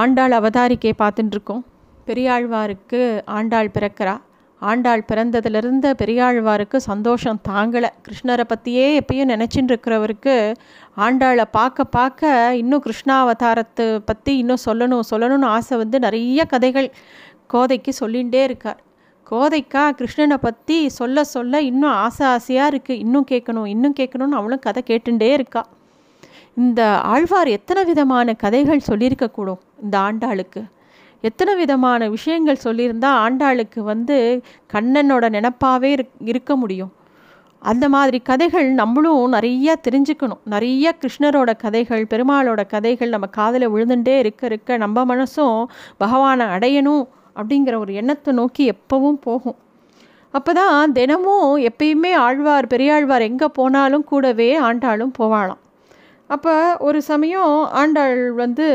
ஆண்டாள் அவதாரிக்கை பார்த்துட்டு இருக்கோம் பெரியாழ்வாருக்கு ஆண்டாள் பிறக்கிறா. ஆண்டாள் பிறந்ததுலேருந்து பெரியாழ்வாருக்கு சந்தோஷம் தாங்கலை. கிருஷ்ணரை பற்றியே எப்பயும் நினச்சின்னு இருக்கிறவருக்கு ஆண்டாளை பார்க்க பார்க்க இன்னும் கிருஷ்ணாவதாரத்தை பற்றி இன்னும் சொல்லணும் சொல்லணும்னு ஆசை வந்து நிறைய கதைகள் கோதைக்கு சொல்லிகிட்டே இருக்கார். கோதைக்கா கிருஷ்ணனை பற்றி சொல்ல சொல்ல இன்னும் ஆசை ஆசையாக இருக்குது இன்னும் கேட்கணும் இன்னும் கேட்கணும்னு அவளும் கதை கேட்டுட்டே இருக்கா. இந்த ஆழ்வார் எத்தனை விதமான கதைகள் சொல்லியிருக்கக்கூடும் இந்த ஆண்டாளுக்கு? எத்தனை விதமான விஷயங்கள் சொல்லியிருந்தால் ஆண்டாளுக்கு வந்து கண்ணனோட நினப்பாகவே இருக்க முடியும்? அந்த மாதிரி கதைகள் நம்மளும் நிறைய தெரிஞ்சுக்கணும். நிறைய கிருஷ்ணரோட கதைகள் பெருமாளோட கதைகள் நம்ம காதில் விழுந்துட்டே இருக்க இருக்க நம்ம மனசும் பகவானை அடையணும் அப்படிங்கிற ஒரு எண்ணத்தை நோக்கி எப்பவும் போகும். அப்போ தான் தினமும் எப்பயுமே ஆழ்வார் பெரியாழ்வார் எங்கே போனாலும் கூடவே ஆண்டாளும் போவாளாம். அப்போ ஒரு சமயம் ஆண்டாள் வந்து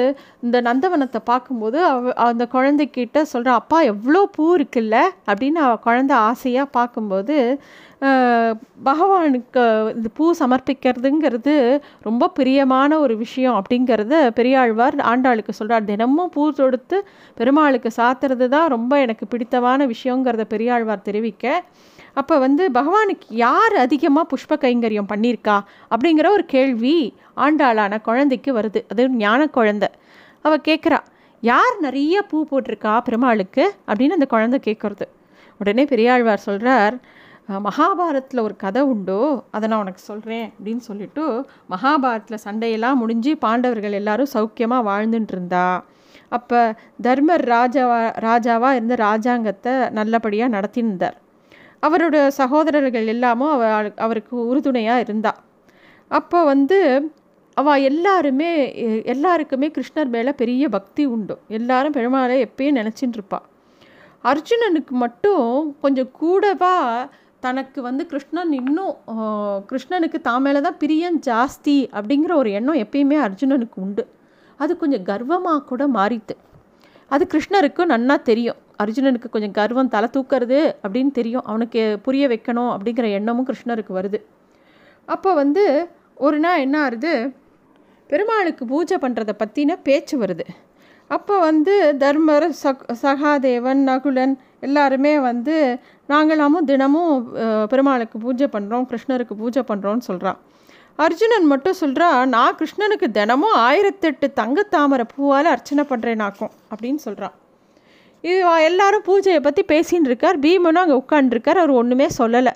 இந்த நந்தவனத்தை பார்க்கும்போது அவ அந்த குழந்தைக்கிட்ட சொல்கிற அப்பா எவ்வளோ பூ இருக்குல்ல? அப்படின்னு அவள் குழந்த ஆசையாக பார்க்கும்போது பகவானுக்கு இந்த பூ சமர்ப்பிக்கிறதுங்கிறது ரொம்ப பிரியமான ஒரு விஷயம் அப்படிங்கிறத பெரியாழ்வார் ஆண்டாளுக்கு சொல்கிறார் தினமும் பூ தொடுத்து பெருமாளுக்கு சாத்துறது தான் ரொம்ப எனக்கு பிடித்தமான விஷயங்கிறத பெரியாழ்வார் தெரிவிக்க அப்போ வந்து பகவானுக்கு யார் அதிகமாக புஷ்ப கைங்கரியம் பண்ணியிருக்கா அப்படிங்கிற ஒரு கேள்வி ஆண்டாளான குழந்தைக்கு வருது. அது ஞான குழந்தை. அவள் கேட்குறா யார் நிறைய பூ போட்டிருக்கா பெருமாளுக்கு? அப்படின்னு அந்த குழந்தை கேட்குறது உடனே பெரியாழ்வார் சொல்கிறார் மகாபாரத்தில் ஒரு கதை உண்டோ அதை நான் உனக்கு சொல்கிறேன் அப்படின்னு சொல்லிட்டு மகாபாரத்தில் சண்டையெல்லாம் முடிஞ்சு பாண்டவர்கள் எல்லாரும் சௌக்கியமாக வாழ்ந்துட்டு இருந்தா அப்போ தர்மர் ராஜாவா ராஜாவாக இருந்த ராஜாங்கத்தை நல்லபடியாக நடத்தியிருந்தார் அவரோட சகோதரர்கள் எல்லாமும் அவ அவருக்கு உறுதுணையாக இருந்தா. அப்போ வந்து அவள் எல்லாருமே எல்லாருக்குமே கிருஷ்ணர் மேலே பெரிய பக்தி உண்டு. எல்லாரும் பெருமாளை எப்பயும் நினச்சிட்டு இருப்பாள் அர்ஜுனனுக்கு மட்டும் கொஞ்சம் கூடவா தனக்கு வந்து கிருஷ்ணன் இன்னும் கிருஷ்ணனுக்கு தான் மேலே தான் பிரியம் ஜாஸ்தி அப்படிங்கிற ஒரு எண்ணம் எப்பயுமே அர்ஜுனனுக்கு உண்டு. அது கொஞ்சம் கர்வமாக கூட மாறித்து அது கிருஷ்ணருக்கு நன்னா தெரியும். அர்ஜுனனுக்கு கொஞ்சம் கர்வம் தலை தூக்கிறது அப்படின்னு தெரியும். அவனுக்கு புரிய வைக்கணும் அப்படிங்கிற எண்ணமும் கிருஷ்ணருக்கு வருது. அப்போ வந்து ஒரு நாள் என்ன ஆகுது பெருமாளுக்கு பூஜை பண்ணுறதை பற்றின பேச்சு வருது. அப்போ வந்து தர்மர் சக் சகாதேவன் நகுலன் எல்லாருமே வந்து நாங்களாமும் தினமும் பெருமாளுக்கு பூஜை பண்ணுறோம் கிருஷ்ணருக்கு பூஜை பண்ணுறோன்னு சொல்கிறான் அர்ஜுனன் மட்டும் சொல்கிறா நான் கிருஷ்ணனுக்கு தினமும் ஆயிரத்தெட்டு தங்கத்தாமரை பூவால் அர்ச்சனை பண்ணுறேனாக்கும் அப்படின்னு சொல்கிறான் இது எல்லாரும் பூஜையை பற்றி பேசின்னு இருக்கார். பீமனும் அங்கே உட்காண்டிருக்கார் அவர் ஒன்றுமே சொல்லலை.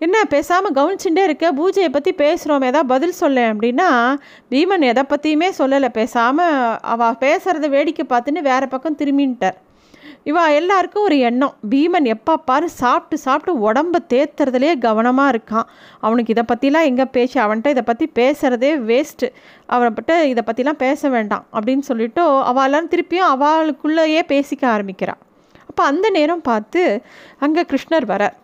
என்ன பேசாமல் கவனிச்சுட்டே இருக்க பூஜையை பற்றி பேசுகிறோம் ஏதாவது பதில் சொல்ல அப்படின்னா பீமன் எதை பற்றியுமே சொல்லலை. பேசாமல் அவள் பேசுகிறத வேடிக்கை பார்த்துன்னு வேறு பக்கம் திரும்பின்ட்டார். இவா எல்லாருக்கும் ஒரு எண்ணம். பீமன் எப்போ பாரு சாப்பிட்டு சாப்பிட்டு உடம்ப தேத்துறதுலேயே கவனமாக இருக்கான். அவனுக்கு இதை பற்றிலாம் எங்கே பேச்சு? அவன்கிட்ட இதை பற்றி பேசுகிறதே வேஸ்ட்டு அவனைப்பட்ட இதை பற்றிலாம் பேச வேண்டாம் அப்படின்னு சொல்லிவிட்டு அவளாம் திருப்பியும் அவளுக்குள்ளேயே பேசிக்க ஆரம்பிக்கிறான் அப்போ அந்த நேரம் பார்த்து அங்கே கிருஷ்ணர் வரார்.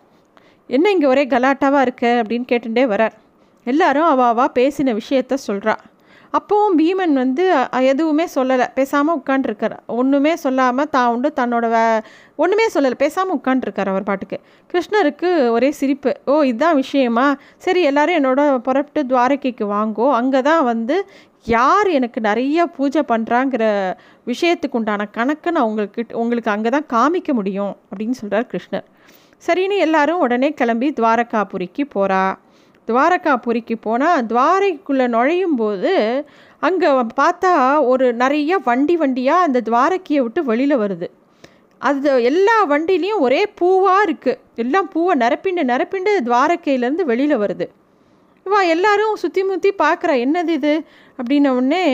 என்ன இங்கே ஒரே கலாட்டாவாக இருக்க? அப்படின்னு கேட்டுட்டே வரார். எல்லாரும் அவ பேசின விஷயத்த சொல்கிறா அப்போவும் பீமன் வந்து எதுவுமே சொல்லலை. பேசாமல் உட்காண்ட்ருக்கார் ஒன்றுமே சொல்லாமல் தான் உண்டு தன்னோட வே ஒன்றுமே சொல்லலை. பேசாமல் உட்காண்ட்ருக்கார் அவர் பாட்டுக்கு. கிருஷ்ணருக்கு ஒரே சிரிப்பு. ஓ இதுதான் விஷயமா? சரி எல்லோரும் என்னோட புறப்பட்டு துவாரகைக்கு வாங்கோ. அங்கே தான் வந்து யார் எனக்கு நிறைய பூஜை பண்ணுறாங்கிற விஷயத்துக்கு உண்டான கணக்கு நான் உங்களுக்கு உங்களுக்கு அங்கே தான் காமிக்க முடியும். அப்படின்னு சொல்கிறார் கிருஷ்ணர். சரின்னு எல்லாரும் உடனே கிளம்பி துவாரகாபுரிக்கு போகிறா துவாரகாபுரிக்கு போனால் துவாரைக்குள்ளே நுழையும் போது அங்கே பார்த்தா ஒரு நிறைய வண்டி வண்டியாக அந்த துவாரக்கியை விட்டு வெளியில் வருது. அது எல்லா வண்டிலையும் ஒரே பூவாக இருக்குது எல்லாம் பூவை நிரப்பிண்டு நிரப்பிண்டு துவாரக்கையிலேருந்து வெளியில் வருது. இவா எல்லாரும் சுற்றி முற்றி பார்க்குறா என்னது இது? அப்படின்ன உடனே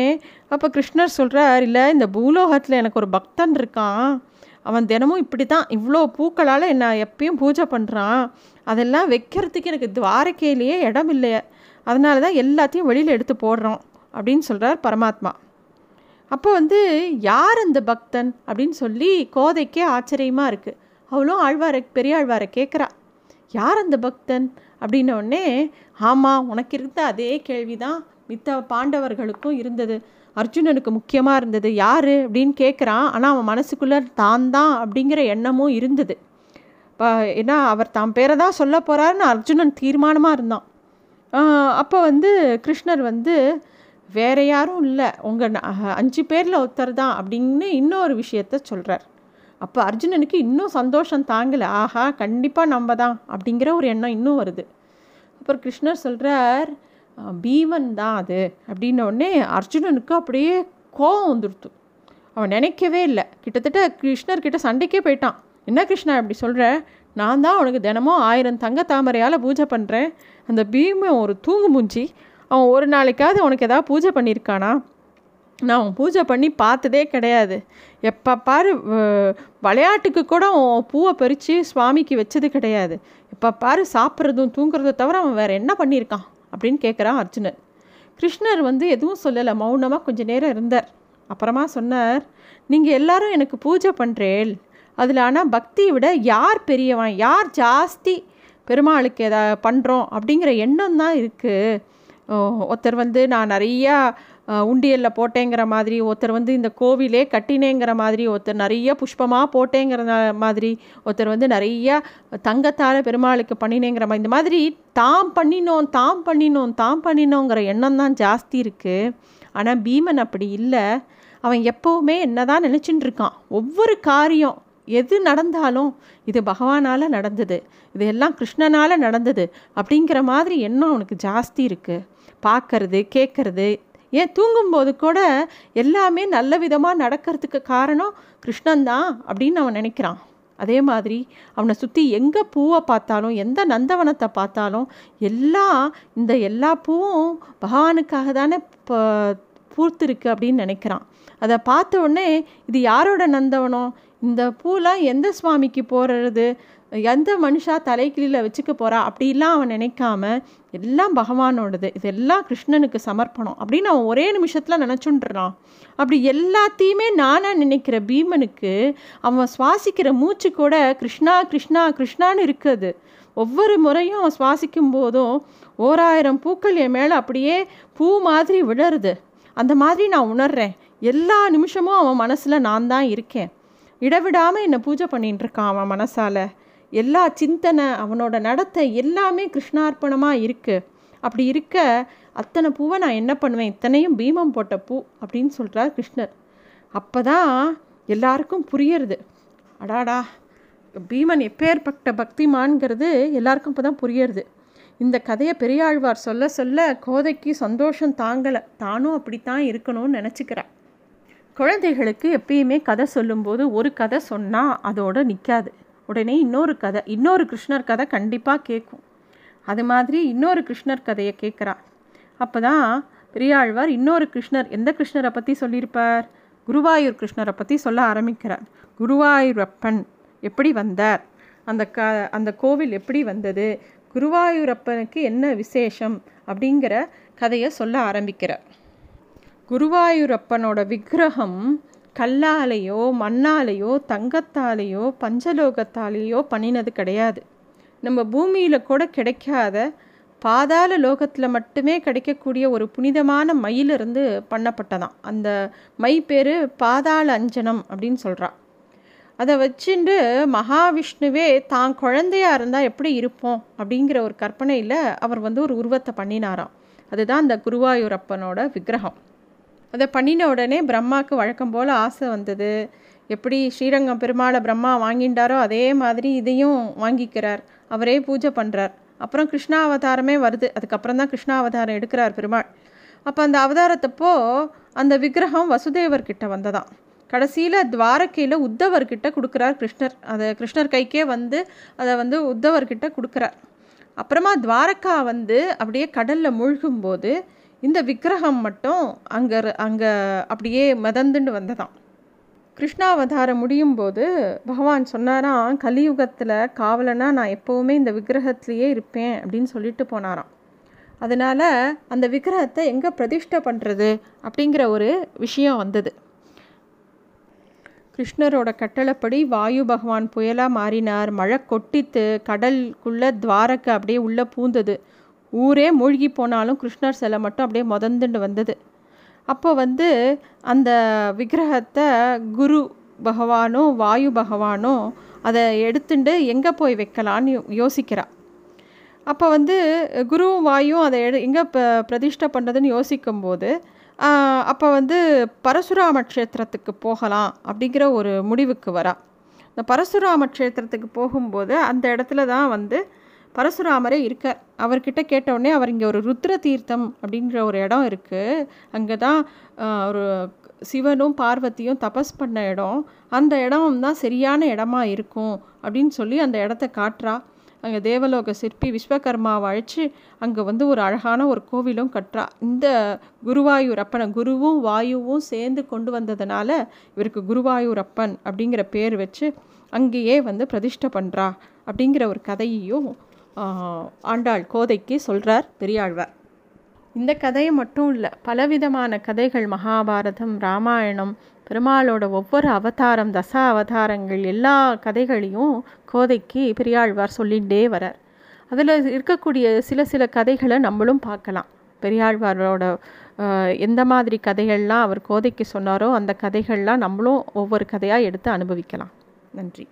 அப்போ கிருஷ்ணர் சொல்கிறார் இல்லை இந்த பூலோகத்தில் எனக்கு ஒரு பக்தன் இருக்கான். அவன் தினமும் இப்படி தான் இவ்வளோ பூக்களால் என்ன எப்பயும் பூஜை பண்ணுறான் அதெல்லாம் வைக்கிறதுக்கு எனக்கு துவாரக்கையிலேயே இடம் இல்லையே. அதனால தான் எல்லாத்தையும் வெளியில் எடுத்து போடுறோம் அப்படின்னு சொல்கிறார் பரமாத்மா. அப்போ வந்து யார் அந்த பக்தன் அப்படின்னு சொல்லி கோதைக்கே ஆச்சரியமாக இருக்குது அவளும் ஆழ்வாரை பெரியாழ்வாரை கேட்குறா. யார் அந்த பக்தன் அப்படின்னோடனே ஆமாம் உனக்கு இருந்த அதே கேள்வி தான் மித்த பாண்டவர்களுக்கும் இருந்தது. அர்ஜுனனுக்கு முக்கியமாக இருந்தது. யார் அப்படின்னு கேட்குறான். ஆனால் அவன் மனசுக்குள்ளே தான் தான் அப்படிங்கிற எண்ணமும் இருந்தது. ஏன்னா அவர் தான் பேரை தான் சொல்ல போகிறாருன்னு அர்ஜுனன் தீர்மானமாக இருந்தான். அப்போ வந்து கிருஷ்ணர் வந்து வேற யாரும் இல்லை உங்கள் அஞ்சு பேரில் ஒருத்தர் தான் அப்படின்னு இன்னொரு விஷயத்த சொல்கிறார் அப்போ அர்ஜுனனுக்கு இன்னும் சந்தோஷம் தாங்கலை. ஆஹா கண்டிப்பாக நம்ம தான் அப்படிங்கிற ஒரு எண்ணம் இன்னும் வருது. அப்புறம் கிருஷ்ணர் சொல்கிறார் பீமன் தான் அது அப்படின்னோடனே அர்ஜுனனுக்கு அப்படியே கோபம் வந்துடுத்து அவன் நினைக்கவே இல்லை. கிட்டத்தட்ட கிருஷ்ணர்கிட்ட சண்டைக்கே போயிட்டான். என்ன கிருஷ்ணா இப்படி சொல்கிற நான் தான் அவனுக்கு தினமும் ஆயிரம் தங்க தாமரையால் பூஜை பண்ணுறேன் அந்த பீமன் ஒரு தூங்கு மூஞ்சி. அவன் ஒரு நாளைக்காவது உனக்கு எதாவது பூஜை பண்ணியிருக்கானா? நான் அவன் பூஜை பண்ணி பார்த்ததே கிடையாது. எப்போ பாரு விளையாட்டுக்கு கூட அவன் பூவை பறித்து சுவாமிக்கு வச்சது கிடையாது. எப்போ பாரு சாப்பிட்றதும் தூங்குறதும் தவிர அவன் வேறு என்ன பண்ணியிருக்கான்? அப்படின்னு கேட்குறான் அர்ஜுனன். கிருஷ்ணர் வந்து எதுவும் சொல்லலை. மௌனமாக கொஞ்சம் நேரம் இருந்தார். அப்புறமா சொன்னார் நீங்கள் எல்லாரும் எனக்கு பூஜை பண்ணுறேள் அதில் ஆனால் பக்தியை விட யார் பெரியவன் யார் ஜாஸ்தி பெருமாளுக்கு எதா பண்ணுறோம் அப்படிங்கிற எண்ணம் தான் இருக்குது ஒருத்தர் வந்து நான் நிறையா உண்டியலில் போட்டேங்கிற மாதிரி ஒருத்தர் வந்து இந்த கோவிலே கட்டினேங்கிற மாதிரி ஒருத்தர் நிறைய புஷ்பமாக போட்டேங்கிற மாதிரி ஒருத்தர் வந்து நிறையா தங்கத்தால் பெருமாளுக்கு பண்ணினேங்கிற மாதிரி இந்த மாதிரி தாம் பண்ணினோம் தாம் பண்ணினோம் தாம் பண்ணினோங்கிற எண்ணம் தான் ஜாஸ்தி இருக்குது ஆனால் பீமன் அப்படி இல்லை. அவன் எப்போவுமே என்ன தான் நினச்சின்னு இருக்கான். ஒவ்வொரு காரியம் எது நடந்தாலும் இது பகவானால் நடந்தது. இது எல்லாம் கிருஷ்ணனால் நடந்தது அப்படிங்கிற மாதிரி எண்ணம் அவனுக்கு ஜாஸ்தி இருக்குது பார்க்கறது கேட்கறது ஏன் தூங்கும்போது கூட எல்லாமே நல்ல விதமாக நடக்கிறதுக்கு காரணம் கிருஷ்ணன் தான் அப்படின்னு அவன் நினைக்கிறான். அதே மாதிரி அவனை சுற்றி எங்கே பூவை பார்த்தாலும் எந்த நந்தவனத்தை பார்த்தாலும் எல்லாம் இந்த எல்லா பூவும் பகவானுக்காக தானே இப்போ பூர்த்திருக்கு அப்படின்னு நினைக்கிறான். அதை பார்த்த உடனே இது யாரோட நந்தவனம் இந்த பூலாம் எந்த சுவாமிக்கு போகிறது எந்த மனுஷா தலைக்கிளியில் வச்சுக்க போகிறா அப்படிலாம் அவன் நினைக்காம எல்லாம் பகவானோடது. இதெல்லாம் கிருஷ்ணனுக்கு சமர்ப்பணம் அப்படின்னு அவன் ஒரே நிமிஷத்தில் நினச்சுன்றான் அப்படி எல்லாத்தையுமே நானாக நினைக்கிற பீமனுக்கு அவன் சுவாசிக்கிற மூச்சு கூட கிருஷ்ணா கிருஷ்ணா கிருஷ்ணான்னு இருக்குது. ஒவ்வொரு முறையும் அவன் சுவாசிக்கும் போதும் ஓராயிரம் பூக்கள் என் மேலே அப்படியே பூ மாதிரி விழருது. அந்த மாதிரி நான் உணர்றேன். எல்லா நிமிஷமும் அவன் மனசில் நான் தான் இருக்கேன். இடவிடாமல் என்னை பூஜை பண்ணிகிட்டு இருக்கான் அவன் மனசால். எல்லா சிந்தனை அவனோட நடத்தை எல்லாமே கிருஷ்ணார்ப்பணமாக இருக்குது அப்படி இருக்க அத்தனை பூவை நான் என்ன பண்ணுவேன்? இத்தனையும் பீமம் போட்ட பூ அப்படின்னு சொல்கிறார் கிருஷ்ணர். அப்போ தான் எல்லாருக்கும் புரியறது. அடாடா பீமன் எப்பேற்பட்ட பக்திமான்கிறது எல்லாருக்கும் இப்போ தான் புரியறது. இந்த கதையை பெரியாழ்வார் சொல்ல சொல்ல கோதைக்கு சந்தோஷம் தாங்கலை. தானும் அப்படித்தான் இருக்கணும்னு நினச்சிக்கிறேன் குழந்தைகளுக்கு எப்பயுமே கதை சொல்லும்போது ஒரு கதை சொன்னால் அதோடு நிற்காது உடனே இன்னொரு கதை இன்னொரு கிருஷ்ணர் கதை கண்டிப்பாக கேட்கும் அது மாதிரி இன்னொரு கிருஷ்ணர் கதையை கேட்குறா அப்போ தான் பெரியாழ்வார் இன்னொரு கிருஷ்ணர் எந்த கிருஷ்ணரை பற்றி சொல்லியிருப்பார்? குருவாயூர் கிருஷ்ணரை பற்றி சொல்ல ஆரம்பிக்கிறார். குருவாயூரப்பன் எப்படி வந்தார்? அந்த க அந்த கோவில் எப்படி வந்தது? குருவாயூரப்பனுக்கு என்ன விசேஷம் அப்படிங்கிற கதையை சொல்ல ஆரம்பிக்கிறார். குருவாயூரப்பனோட விக்கிரகம் கல்லாலேயோ மண்ணாலேயோ தங்கத்தாலேயோ பஞ்சலோகத்தாலேயோ பண்ணினது கிடையாது. நம்ம பூமியில் கூட கிடைக்காத பாதாள லோகத்தில் மட்டுமே கிடைக்கக்கூடிய ஒரு புனிதமான மயிலிருந்து பண்ணப்பட்டதான். அந்த மை பேர் பாதாள அஞ்சனம் அப்படின்னு சொல்கிறான் அதை வச்சுட்டு மகாவிஷ்ணுவே தான் குழந்தையாக இருந்தால் எப்படி இருப்போம்? அப்படிங்கிற ஒரு கற்பனையில் அவர் வந்து ஒரு உருவத்தை பண்ணினாராம். அதுதான் அந்த குருவாயூரப்பனோட விக்கிரகம். அதை பண்ணின உடனே பிரம்மாவுக்கு வழக்கம் போல் ஆசை வந்தது. எப்படி ஸ்ரீரங்கம் பெருமாளை பிரம்மா வாங்கிட்டாரோ அதே மாதிரி இதையும் வாங்கிக்கிறார். அவரே பூஜை பண்ணுறார் அப்புறம் கிருஷ்ணா அவதாரமே வருது. அதுக்கப்புறம் தான் கிருஷ்ணா அவதாரம் எடுக்கிறார் பெருமாள். அப்போ அந்த அவதாரத்தப்போ அந்த விக்கிரகம் வசுதேவர்கிட்ட வந்ததான் கடைசியில் துவாரக்கையில் உத்தவர்கிட்ட கொடுக்குறார் கிருஷ்ணர். அதை கிருஷ்ணர் கைக்கே வந்து அதை வந்து உத்தவர்கிட்ட கொடுக்குறார். அப்புறமா துவாரக்கா வந்து அப்படியே கடலில் மூழ்கும்போது இந்த விக்கிரகம் மட்டும் அங்கே அங்கே அப்படியே மிதந்துண்டு வந்ததாம். கிருஷ்ணாவதாரம் முடியும் போது பகவான் சொன்னாராம் கலியுகத்தில் காவலனாக நான் எப்போவுமே இந்த விக்கிரகத்திலேயே இருப்பேன் அப்படின்னு சொல்லிட்டு போனாராம். அதனால் அந்த விக்கிரகத்தை எங்கே பிரதிஷ்டை பண்ணுறது அப்படிங்கிற ஒரு விஷயம் வந்தது. கிருஷ்ணரோட கட்டளைப்படி வாயு பகவான் புயலாக மாறினார். மழை கொட்டித்து கடலுக்குள்ளே துவாரக்கை அப்படியே உள்ளே பூந்தது. ஊரே மூழ்கி போனாலும் கிருஷ்ணர் சிலை மட்டும் அப்படியே முதந்துண்டு வந்தது. அப்போ வந்து அந்த விக்கிரகத்தை குரு பகவானும் வாயு பகவானும் அதை எடுத்துட்டு எங்கே போய் வைக்கலான்னு யோசிக்கிறா. அப்போ வந்து குருவும் வாயும் அதை எடு எங்கே ப பிரதிஷ்டை பண்ணுறதுன்னு யோசிக்கும்போது அப்போ வந்து பரசுராம க்ஷேத்திரத்துக்கு போகலாம் அப்படிங்கிற ஒரு முடிவுக்கு வரா. இந்த பரசுராம க்ஷேத்திரத்துக்கு போகும்போது அந்த இடத்துல தான் வந்து பரசுராமரே இருக்கார். அவர்கிட்ட கேட்டவுடனே அவர் இங்கே ஒரு ருத்ர தீர்த்தம் அப்படிங்கிற ஒரு இடம் இருக்குது அங்கே தான் ஒரு சிவனும் பார்வதியும் தபஸ் பண்ண இடம். அந்த இடம் தான் சரியான இடமா இருக்கும் அப்படின்னு சொல்லி அந்த இடத்த காட்டுறா. அங்கே தேவலோக சிற்பி விஸ்வகர்மாவை அழைச்சி அங்கே வந்து ஒரு அழகான ஒரு கோவிலும் கட்டுறா. இந்த குருவாயூர் அப்பனை குருவும் வாயுவும் சேர்ந்து கொண்டு வந்ததுனால இவருக்கு குருவாயூர் அப்பன் அப்படிங்கிற பேர் வச்சு அங்கேயே வந்து பிரதிஷ்டை பண்ணுறா அப்படிங்கிற ஒரு கதையையும் ஆண்டாள் கோதைக்கு சொல்கிறார் பெரியாழ்வார். இந்த கதையை மட்டும் இல்லை பலவிதமான கதைகள் மகாபாரதம் ராமாயணம் பெருமாளோட ஒவ்வொரு அவதாரம் தச அவதாரங்கள் எல்லா கதைகளையும் கோதைக்கு பெரியாழ்வார் சொல்லிகிட்டே வரார். அதில் இருக்கக்கூடிய சில சில கதைகளை நம்மளும் பார்க்கலாம். பெரியாழ்வாரோட எந்த மாதிரி கதைகள்லாம் அவர் கோதைக்கு சொன்னாரோ அந்த கதைகள்லாம் நம்மளும் ஒவ்வொரு கதையாக எடுத்து அனுபவிக்கலாம். நன்றி.